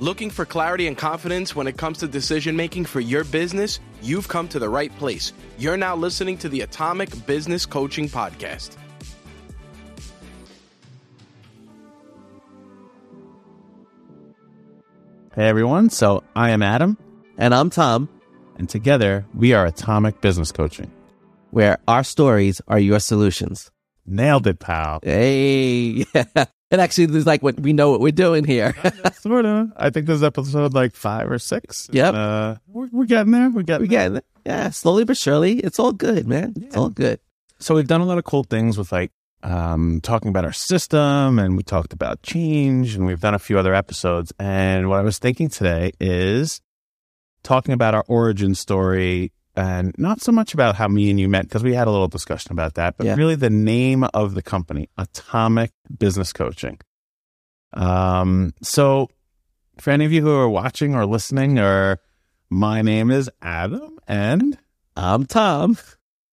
Looking for clarity and confidence when it comes to decision making for your business? You've come to the right place. You're now listening to the Atomic Business Coaching Podcast. Hey everyone, so I am Adam, And I'm Tom, and together we are Atomic Business Coaching. where our stories are your solutions. Nailed it, pal. Hey, yeah. It actually is like what we know what we're doing here. sort of. I think this is episode like five or six. Yep. Uh, we're, we're getting there. We're getting we there. get yeah, slowly but surely. It's all good, man. It's all good. So we've done a lot of cool things with like um, talking about our system, and we talked about change, and we've done a few other episodes. And what I was thinking today is talking about our origin story, and not so much about how me and you met because we had a little discussion about that, but Yeah. really the name of the company, Atomic Business Coaching. Um, so for any of you who are watching or listening, or my name is Adam, and I'm Tom.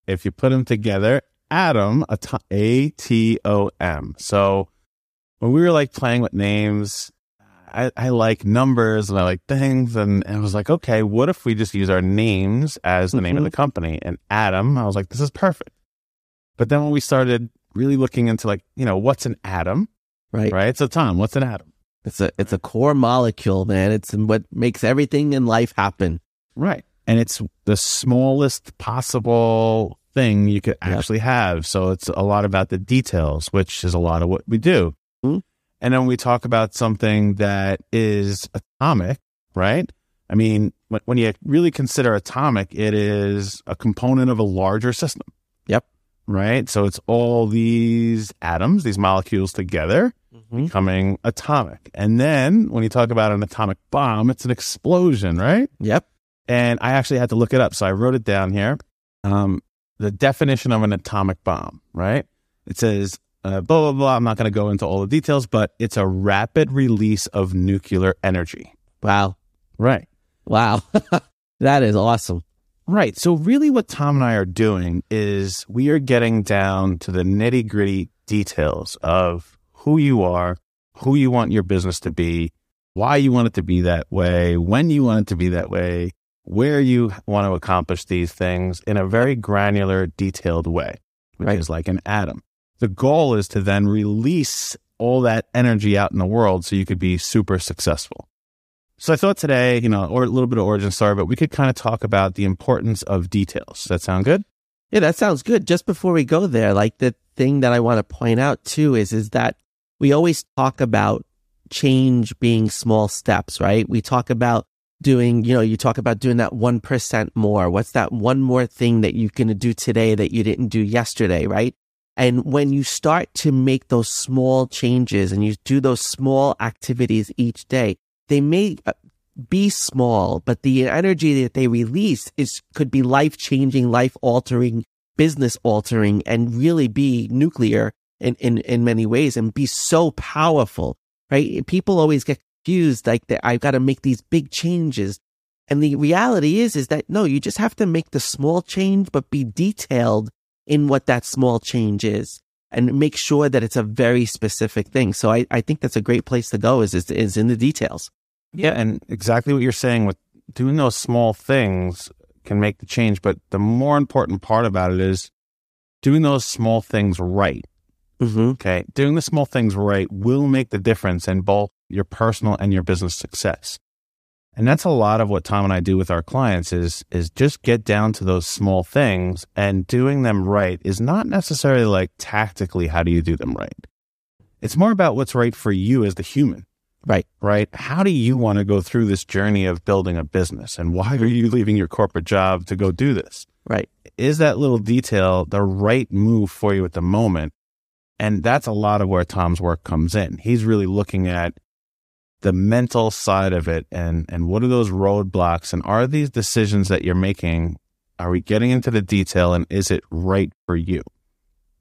if you put them together, Adam, A T O M. So when we were like playing with names, I, I like numbers and I like things. And, and I was like, okay, what if we just use our names as the name of the mm-hmm. company? And Adam, I was like, this is perfect. But then when we started really looking into like, you know, what's an atom, Right. right? So, Tom, what's an atom? It's a it's a core molecule, man. It's what makes everything in life happen. Right. And it's the smallest possible thing you could Yep. actually have. So it's a lot about the details, which is a lot of what we do. And then we talk about something that is atomic, right? I mean, when, when you really consider atomic, it is a component of a larger system. Yep. Right. So it's all these atoms, these molecules together Mm-hmm. becoming atomic. And then when you talk about an atomic bomb, it's an explosion, right? Yep. and I actually had to look it up. So I wrote it down here. Um, the definition of an atomic bomb, right? It says, uh, blah, blah, blah. I'm not going to go into all the details, but it's a rapid release of nuclear energy. Wow. Right. Wow. that is awesome. Right. So, really, what Tom and I are doing is we are getting down to the nitty gritty details of who you are, who you want your business to be, why you want it to be that way, when you want it to be that way, where you want to accomplish these things in a very granular, detailed way, which Right. is like an atom. The goal is to then release all that energy out in the world so you could be super successful. So I thought today, you know, or a little bit of origin story, but we could kind of talk about the importance of details. Does that sound good? Yeah, that sounds good. Just before we go there, like the thing that I want to point out too is is that we always talk about change being small steps, right? We talk about doing, you know, you talk about doing that 1% more. What's that one more thing that you're going to do today that you didn't do yesterday, right? And when you start to make those small changes and you do those small activities each day, they may uh, be small, but the energy that they release is could be life changing, life altering, business altering, and really be nuclear in, in, in many ways and be so powerful, right? People always get confused, like that I've got to make these big changes. And the reality is, is that no, you just have to make the small change, but be detailed in what that small change is and make sure that it's a very specific thing. So I, I think that's a great place to go is, is, is in the details. Yeah. And exactly what you're saying with doing those small things can make the change. But the more important part about it is doing those small things right. Mm-hmm. Okay. Doing the small things right will make the difference in both your personal and your business success. And that's a lot of what Tom and I do with our clients is, is just get down to those small things and doing them right is not necessarily like tactically, how do you do them right? It's more about what's right for you as the human, Right. right? How do you want to go through this journey of building a business? And why are you leaving your corporate job to go do this? Right. is that little detail the right move for you at the moment? And that's a lot of where Tom's work comes in. He's really looking at the mental side of it and, and what are those roadblocks and are these decisions that you're making? Are we getting into the detail and is it right for you?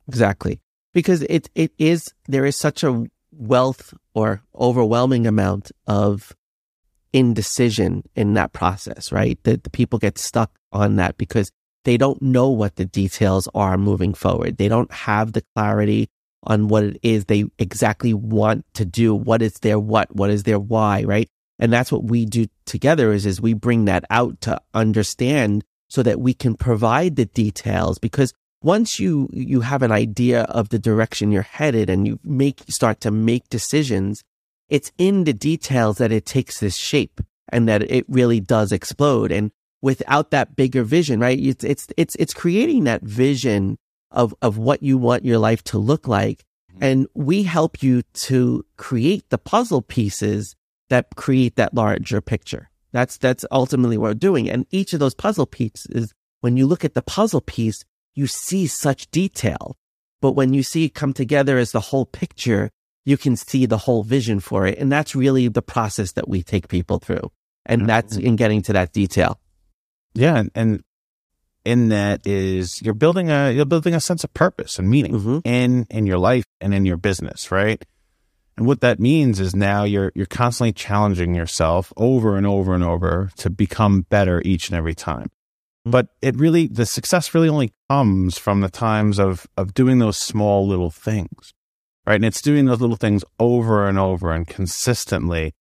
Exactly. Because it, it is, there is such a wealth or overwhelming amount of indecision in that process, right? That the people get stuck on that because they don't know what the details are moving forward. They don't have the clarity on what it is they exactly want to do. What is their what? What is their why, right? And that's what we do together is, is we bring that out to understand so that we can provide the details because once you, you have an idea of the direction you're headed and you make, start to make decisions, it's in the details that it takes this shape and that it really does explode. And without that bigger vision, right? It's, it's, it's, it's creating that vision of, of what you want your life to look like. Mm-hmm. And we help you to create the puzzle pieces that create that larger picture. That's, that's ultimately what we're doing. And each of those puzzle pieces, when you look at the puzzle piece, you see such detail. But when you see it come together as the whole picture, you can see the whole vision for it. And that's really the process that we take people through. And that's in getting to that detail. Yeah. And, and in that is you're building a, you're building a sense of purpose and meaning mm-hmm. in, in your life and in your business, right? And what that means is now you're, you're constantly challenging yourself over and over and over to become better each and every time. Mm-hmm. But it really, the success really only comes from the times of, of doing those small little things, right? And it's doing those little things over and over and consistently.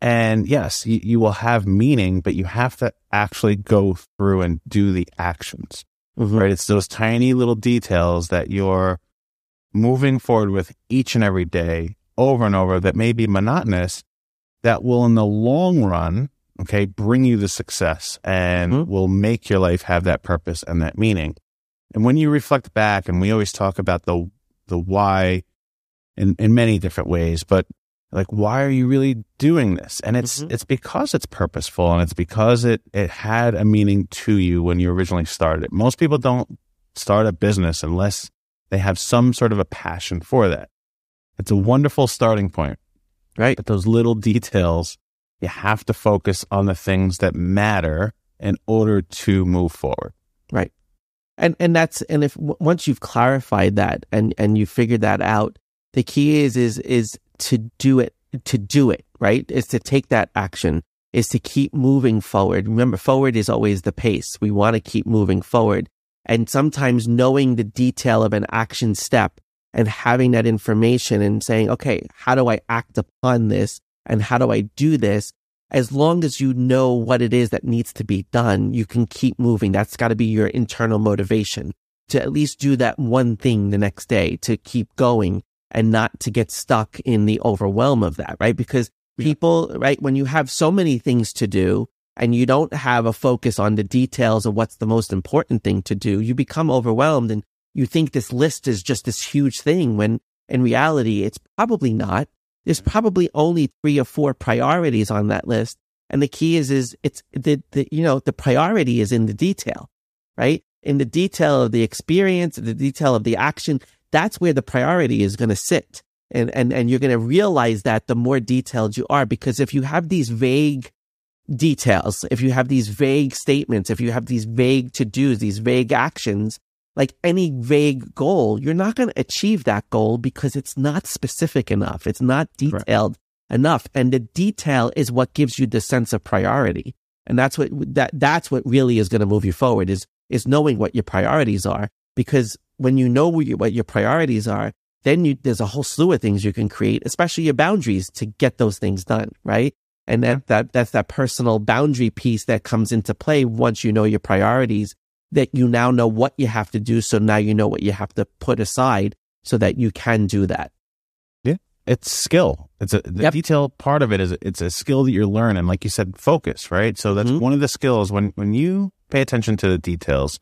And yes, you, you will have meaning, but you have to actually go through and do the actions, mm-hmm. right? It's those tiny little details that you're moving forward with each and every day over and over that may be monotonous that will in the long run okay bring you the success and mm-hmm. will make your life have that purpose and that meaning and when you reflect back and we always talk about the the why in in many different ways but like why are you really doing this and it's mm-hmm. it's because it's purposeful and it's because it it had a meaning to you when you originally started it most people don't start a business unless they have some sort of a passion for that it's a wonderful starting point, right? But those little details, you have to focus on the things that matter in order to move forward. Right. And, and that's, and if once you've clarified that and, and you figured that out, the key is, is, is to do it, to do it, right? Is to take that action, is to keep moving forward. Remember, forward is always the pace. We want to keep moving forward. And sometimes knowing the detail of an action step and having that information and saying, okay, how do I act upon this? And how do I do this? As long as you know what it is that needs to be done, you can keep moving. That's got to be your internal motivation to at least do that one thing the next day to keep going and not to get stuck in the overwhelm of that, right? Because people, right, when you have so many things to do and you don't have a focus on the details of what's the most important thing to do, you become overwhelmed and you think this list is just this huge thing when in reality, it's probably not. There's probably only three or four priorities on that list. And the key is, is it's the, the, you know, the priority is in the detail, right? In the detail of the experience, the detail of the action. That's where the priority is going to sit. And, and, and you're going to realize that the more detailed you are, because if you have these vague details, if you have these vague statements, if you have these vague to dos, these vague actions, like any vague goal, you're not going to achieve that goal because it's not specific enough. It's not detailed right. enough. And the detail is what gives you the sense of priority. And that's what, that, that's what really is going to move you forward is, is knowing what your priorities are. Because when you know what your, what your priorities are, then you, there's a whole slew of things you can create, especially your boundaries to get those things done. Right. And that, that, that's that personal boundary piece that comes into play once you know your priorities that you now know what you have to do. So now you know what you have to put aside so that you can do that. Yeah. It's skill. It's a, the yep. detail part of it is it's a skill that you're learning. Like you said, focus, right? So that's mm-hmm. one of the skills when, when you pay attention to the details,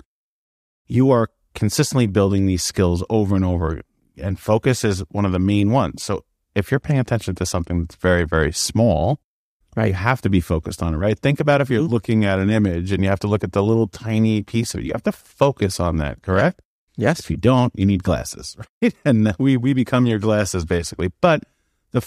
you are consistently building these skills over and over. And focus is one of the main ones. So if you're paying attention to something that's very, very small, Right. You have to be focused on it, right? Think about if you're mm-hmm. looking at an image and you have to look at the little tiny piece of it. You have to focus on that, correct? Yes. If you don't, you need glasses, right? And we, we become your glasses basically. But the,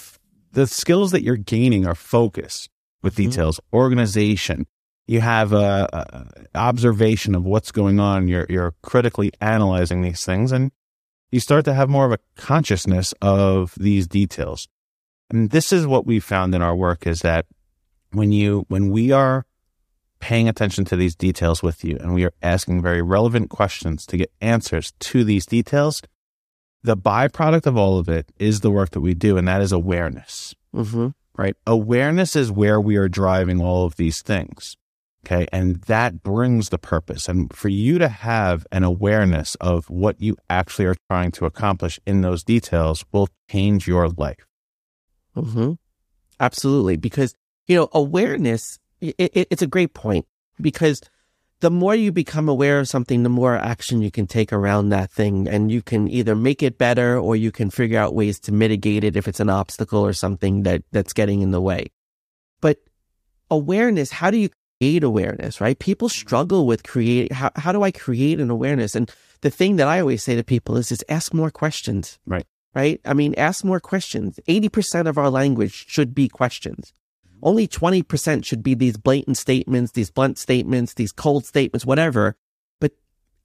the skills that you're gaining are focus with mm-hmm. details, mm-hmm. organization. You have a, a, observation of what's going on. You're, you're critically analyzing these things and you start to have more of a consciousness of these details. And this is what we found in our work is that when you when we are paying attention to these details with you and we are asking very relevant questions to get answers to these details, the byproduct of all of it is the work that we do, and that is awareness. Mm-hmm. right? Awareness is where we are driving all of these things. Okay. And that brings the purpose. And for you to have an awareness of what you actually are trying to accomplish in those details will change your life. Mm-hmm. Absolutely. Because, you know, awareness, it, it, it's a great point because the more you become aware of something, the more action you can take around that thing. And you can either make it better or you can figure out ways to mitigate it if it's an obstacle or something that, that's getting in the way. But awareness, how do you create awareness, right? People struggle with create. How, how do I create an awareness? And the thing that I always say to people is, is ask more questions. Right. Right. I mean, ask more questions. 80% of our language should be questions. Only 20% should be these blatant statements, these blunt statements, these cold statements, whatever. But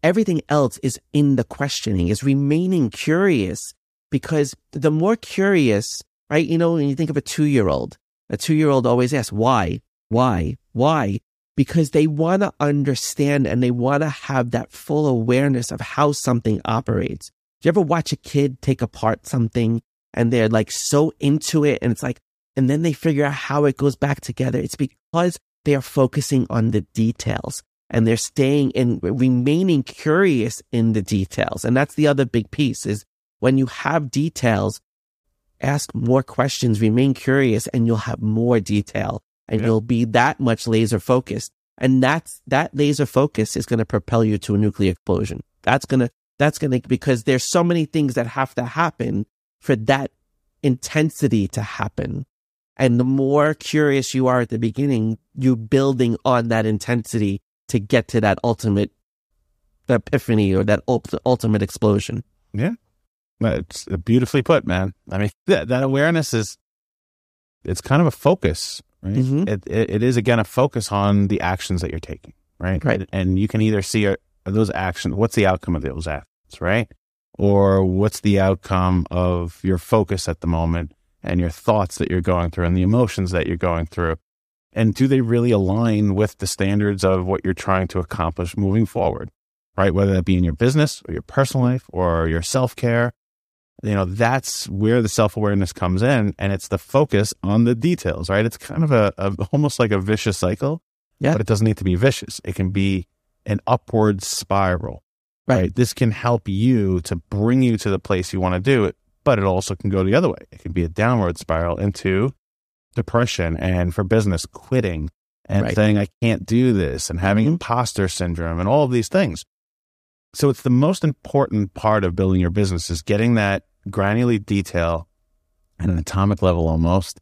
everything else is in the questioning, is remaining curious because the more curious, right? You know, when you think of a two year old, a two year old always asks, why, why, why? Because they want to understand and they want to have that full awareness of how something operates. Do you ever watch a kid take apart something and they're like so into it and it's like, and then they figure out how it goes back together. It's because they are focusing on the details and they're staying and remaining curious in the details. And that's the other big piece is when you have details, ask more questions, remain curious, and you'll have more detail and yeah. you'll be that much laser focused. And that's, that laser focus is going to propel you to a nuclear explosion. That's going to, that's going to, because there's so many things that have to happen for that intensity to happen. And the more curious you are at the beginning, you're building on that intensity to get to that ultimate epiphany or that ultimate explosion. Yeah. It's uh, beautifully put, man. I mean, that, that awareness is, it's kind of a focus, right? Mm-hmm. It, it, it is, again, a focus on the actions that you're taking, right? Right. And you can either see are, are those actions, what's the outcome of those actions, right? Or what's the outcome of your focus at the moment? and your thoughts that you're going through and the emotions that you're going through. And do they really align with the standards of what you're trying to accomplish moving forward? Right? Whether that be in your business or your personal life or your self care. You know, that's where the self awareness comes in. And it's the focus on the details, right? It's kind of a, a almost like a vicious cycle. Yeah. But it doesn't need to be vicious. It can be an upward spiral. Right. right. This can help you to bring you to the place you want to do it but it also can go the other way. It can be a downward spiral into depression and for business quitting and right. saying, I can't do this and having mm-hmm. imposter syndrome and all of these things. So it's the most important part of building your business is getting that granular detail at an atomic level almost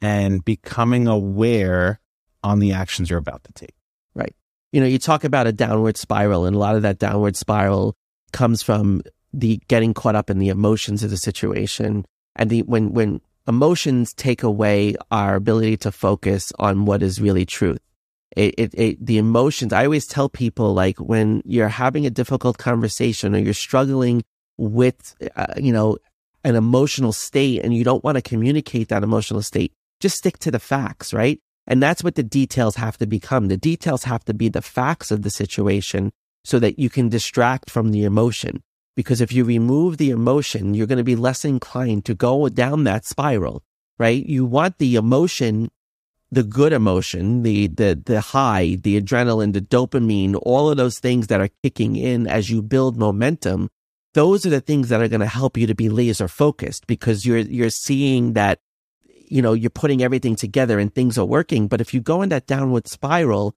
and becoming aware on the actions you're about to take. Right. You know, you talk about a downward spiral and a lot of that downward spiral comes from the getting caught up in the emotions of the situation and the when when emotions take away our ability to focus on what is really truth it, it, it, the emotions i always tell people like when you're having a difficult conversation or you're struggling with uh, you know an emotional state and you don't want to communicate that emotional state just stick to the facts right and that's what the details have to become the details have to be the facts of the situation so that you can distract from the emotion because if you remove the emotion, you're going to be less inclined to go down that spiral, right? You want the emotion, the good emotion, the, the, the high, the adrenaline, the dopamine, all of those things that are kicking in as you build momentum. Those are the things that are going to help you to be laser focused because you're, you're seeing that, you know, you're putting everything together and things are working. But if you go in that downward spiral,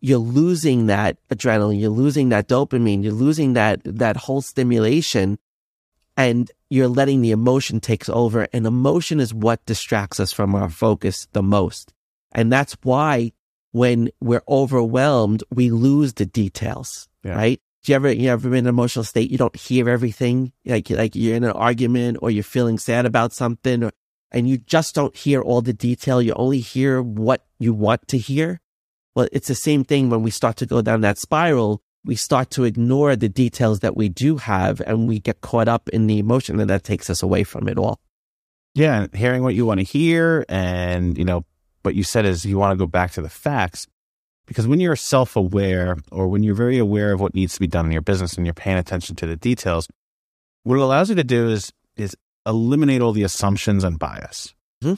you're losing that adrenaline, you're losing that dopamine, you're losing that, that whole stimulation and you're letting the emotion takes over. And emotion is what distracts us from our focus the most. And that's why when we're overwhelmed, we lose the details, yeah. right? You ever, you ever been in an emotional state? You don't hear everything. Like, like you're in an argument or you're feeling sad about something or, and you just don't hear all the detail. You only hear what you want to hear. Well, it's the same thing when we start to go down that spiral. We start to ignore the details that we do have and we get caught up in the emotion and that takes us away from it all. Yeah. Hearing what you want to hear. And, you know, what you said is you want to go back to the facts because when you're self aware or when you're very aware of what needs to be done in your business and you're paying attention to the details, what it allows you to do is, is eliminate all the assumptions and bias. Mm-hmm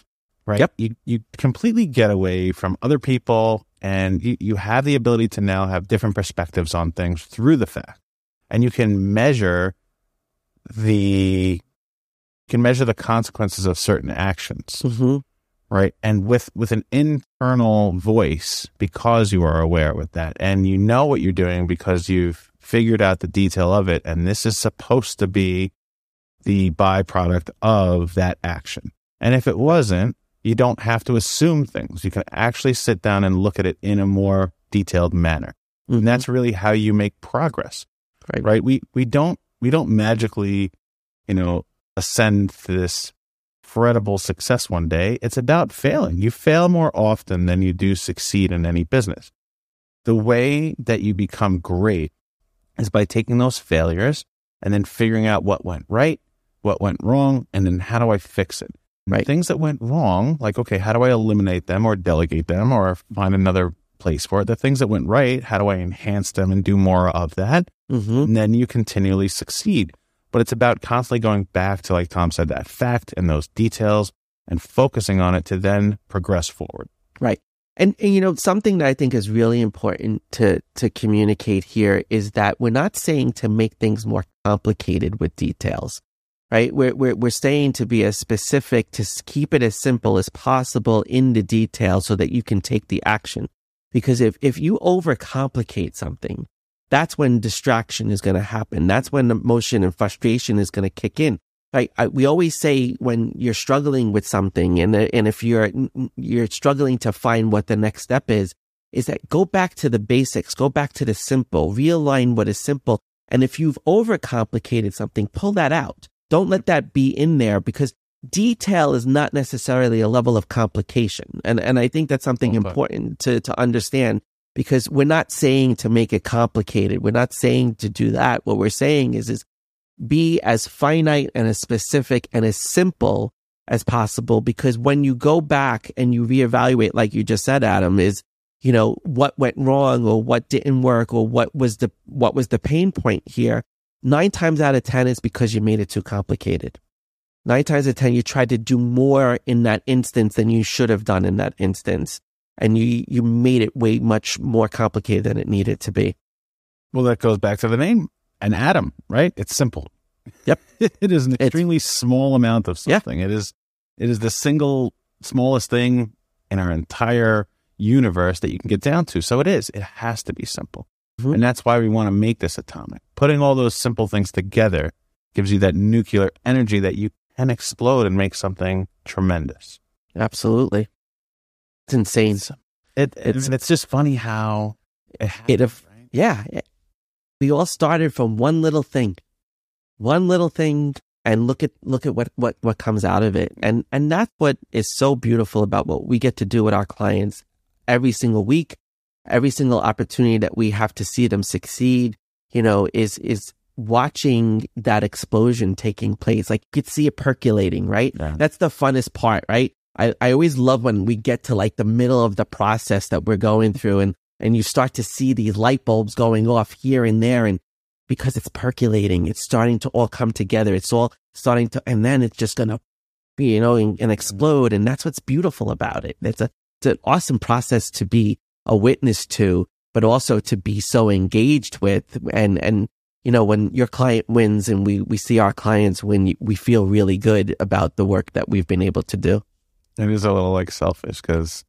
right? Yep. You, you completely get away from other people and you, you have the ability to now have different perspectives on things through the fact. And you can measure the, you can measure the consequences of certain actions, Mm-hmm. Right? And with, with an internal voice, because you are aware with that and you know what you're doing because you've figured out the detail of it. And this is supposed to be the byproduct of that action. And if it wasn't, you don't have to assume things. You can actually sit down and look at it in a more detailed manner. And mm-hmm. that's really how you make progress. Right. Right. We we don't we don't magically, you know, ascend to this incredible success one day. It's about failing. You fail more often than you do succeed in any business. The way that you become great is by taking those failures and then figuring out what went right, what went wrong, and then how do I fix it? Right. Things that went wrong, like, okay, how do I eliminate them or delegate them or find another place for it? The things that went right, how do I enhance them and do more of that? Mm-hmm. And then you continually succeed. But it's about constantly going back to, like Tom said, that fact and those details and focusing on it to then progress forward. Right. And, and you know, something that I think is really important to to communicate here is that we're not saying to make things more complicated with details. Right? We're we're we're saying to be as specific to keep it as simple as possible in the detail so that you can take the action. Because if if you overcomplicate something, that's when distraction is going to happen. That's when emotion and frustration is going to kick in. Right. I, we always say when you're struggling with something and, and if you're, you're struggling to find what the next step is, is that go back to the basics, go back to the simple, realign what is simple. And if you've overcomplicated something, pull that out. Don't let that be in there because detail is not necessarily a level of complication. And, and I think that's something Okay. important to, to understand because we're not saying to make it complicated. We're not saying to do that. What we're saying is, is be as finite and as specific and as simple as possible. Because when you go back and you reevaluate, like you just said, Adam, is, you know, what went wrong or what didn't work or what was the, what was the pain point here? Nine times out of 10 is because you made it too complicated. Nine times out of 10, you tried to do more in that instance than you should have done in that instance. And you, you made it way much more complicated than it needed to be. Well, that goes back to the name, an atom, right? It's simple. Yep. it is an It's- extremely small amount of Yeah. something. It is it is the single smallest thing in our entire universe that you can get down to. So it is. It has to be simple. Mhm. And that's why we want to make this atomic. Putting all those simple things together gives you that nuclear energy that you can explode and make something tremendous. Absolutely. It's insane. It's, it, it's, it's just funny how it, happens, It right? Yeah. yeah. We all started from one little thing, one little thing and look at, look at what, what, what comes out of it. And, and that's what is so beautiful about what we get to do with our clients every single week, every single opportunity that we have to see them succeed, you know, is, is watching that explosion taking place. Like you could see it percolating, right? Yeah. That's the funnest part, right? I, I always love when we get to like the middle of the process that we're going through and, and you start to see these light bulbs going off here and there. And because it's percolating, it's starting to all come together. It's all starting to, and then it's just going to, you know, and, and explode. And that's what's beautiful about it. It's a, it's an awesome process to be a witness to, but also to be so engaged with. And, and, you know, when your client wins and we, we see our clients win, we feel really good about the work that we've been able to do. It is a little like selfish because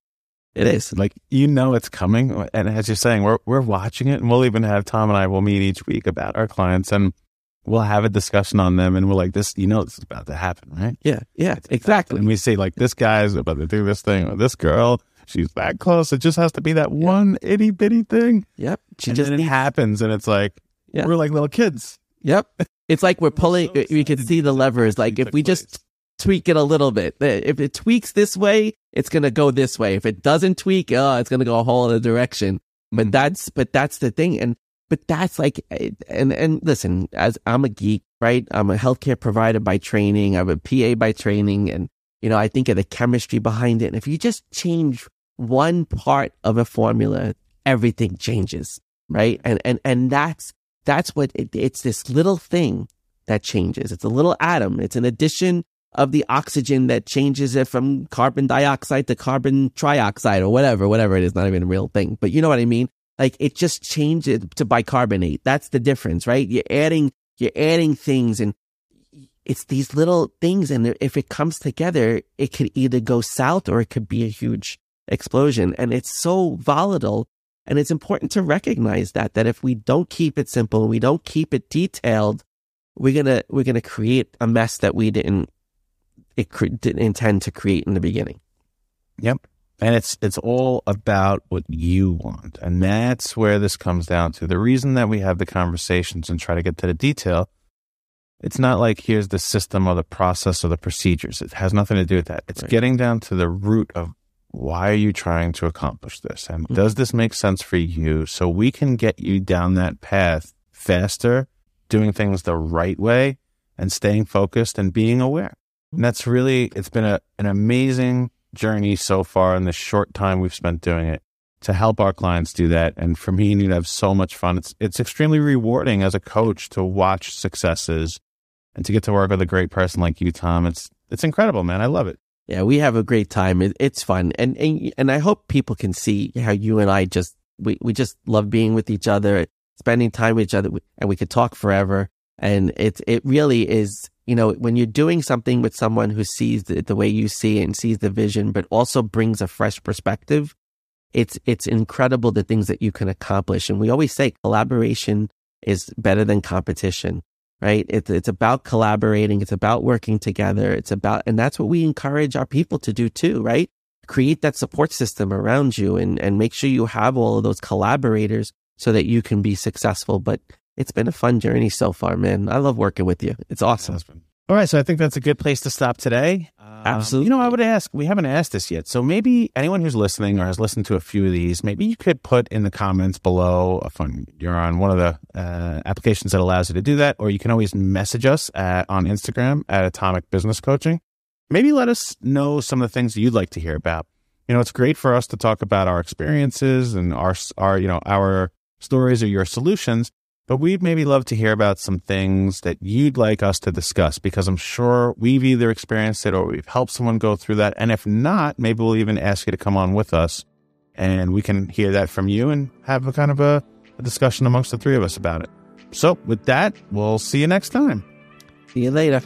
It is. like you know it's coming, and as you're saying, we're we're watching it, and we'll even have Tom and I will meet each week about our clients, and we'll have a discussion on them, and we're like, this, you know, this is about to happen, right? Yeah. Yeah. Exactly. And we say like, this guy's about to do this thing, or this girl, she's that close. It just has to be that one itty bitty thing. Yep. She and just it happens, and it's like Yeah. we're like little kids. Yep. It's like we're pulling, so we can see the levers. Like if we just. Tweak it a little bit, if it tweaks this way, it's going to go this way. If it doesn't tweak, oh, it's going to go a whole other direction. But Mhm. that's, but that's the thing. And, but that's like, and, and listen, as I'm a geek, right? I'm a healthcare provider by training. I'm a PA by training. And, you know, I think of the chemistry behind it. And if you just change one part of a formula, everything changes, right? And, and, and that's, that's what it, it's this little thing that changes. It's a little atom. It's an addition of the oxygen that changes it from carbon dioxide to carbon trioxide or whatever, whatever it is, not even a real thing. But you know what I mean? Like it just changes to bicarbonate. That's the difference, right? You're adding, you're adding things and it's these little things. And if it comes together, it could either go south or it could be a huge explosion. And it's so volatile. And it's important to recognize that, that if we don't keep it simple we don't keep it detailed, we're going to, we're going to create a mess that we didn't, it cre- didn't intend to create in the beginning. Yep. And it's it's all about what you want. And that's where this comes down to. The reason that we have the conversations and try to get to the detail, it's not like here's the system or the process or the procedures. It has nothing to do with that. It's Right. getting down to the root of why are you trying to accomplish this? And Mhm. does this make sense for you? So we can get you down that path faster, doing things the right way and staying focused and being aware. And that's really, it's been a, an amazing journey so far in the short time we've spent doing it to help our clients do that. And for me you have so much fun. It's, it's extremely rewarding as a coach to watch successes and to get to work with a great person like you, Tom. It's, it's incredible, man. I love it. Yeah, we have a great time. It, it's fun, and, and and I hope people can see how you and I just we we just love being with each other, spending time with each other, and we could talk forever. And it it really is, you know, when you're doing something with someone who sees it the way you see it and sees the vision, but also brings a fresh perspective. It's it's incredible the things that you can accomplish. And we always say collaboration is better than competition right? It's, it's about collaborating. It's about working together. It's about, and that's what we encourage our people to do too, right? Create that support system around you and, and make sure you have all of those collaborators so that you can be successful. But it's been a fun journey so far, man. I love working with you. It's awesome. All right, so I think that's a good place to stop today. Um, Absolutely. You know, I would ask, we haven't asked this yet. So maybe anyone who's listening or has listened to a few of these, maybe you could put in the comments below if you're on one of the uh, applications that allows you to do that, or you can always message us at, on Instagram at Atomic Business Coaching. Maybe let us know some of the things you'd like to hear about. You know, it's great for us to talk about our experiences and our, our, you know, our stories or your solutions. But we'd maybe love to hear about some things that you'd like us to discuss because I'm sure we've either experienced it or we've helped someone go through that. And if not, maybe we'll even ask you to come on with us and we can hear that from you and have a kind of a, a discussion amongst the three of us about it. So with that, we'll see you next time. See you later.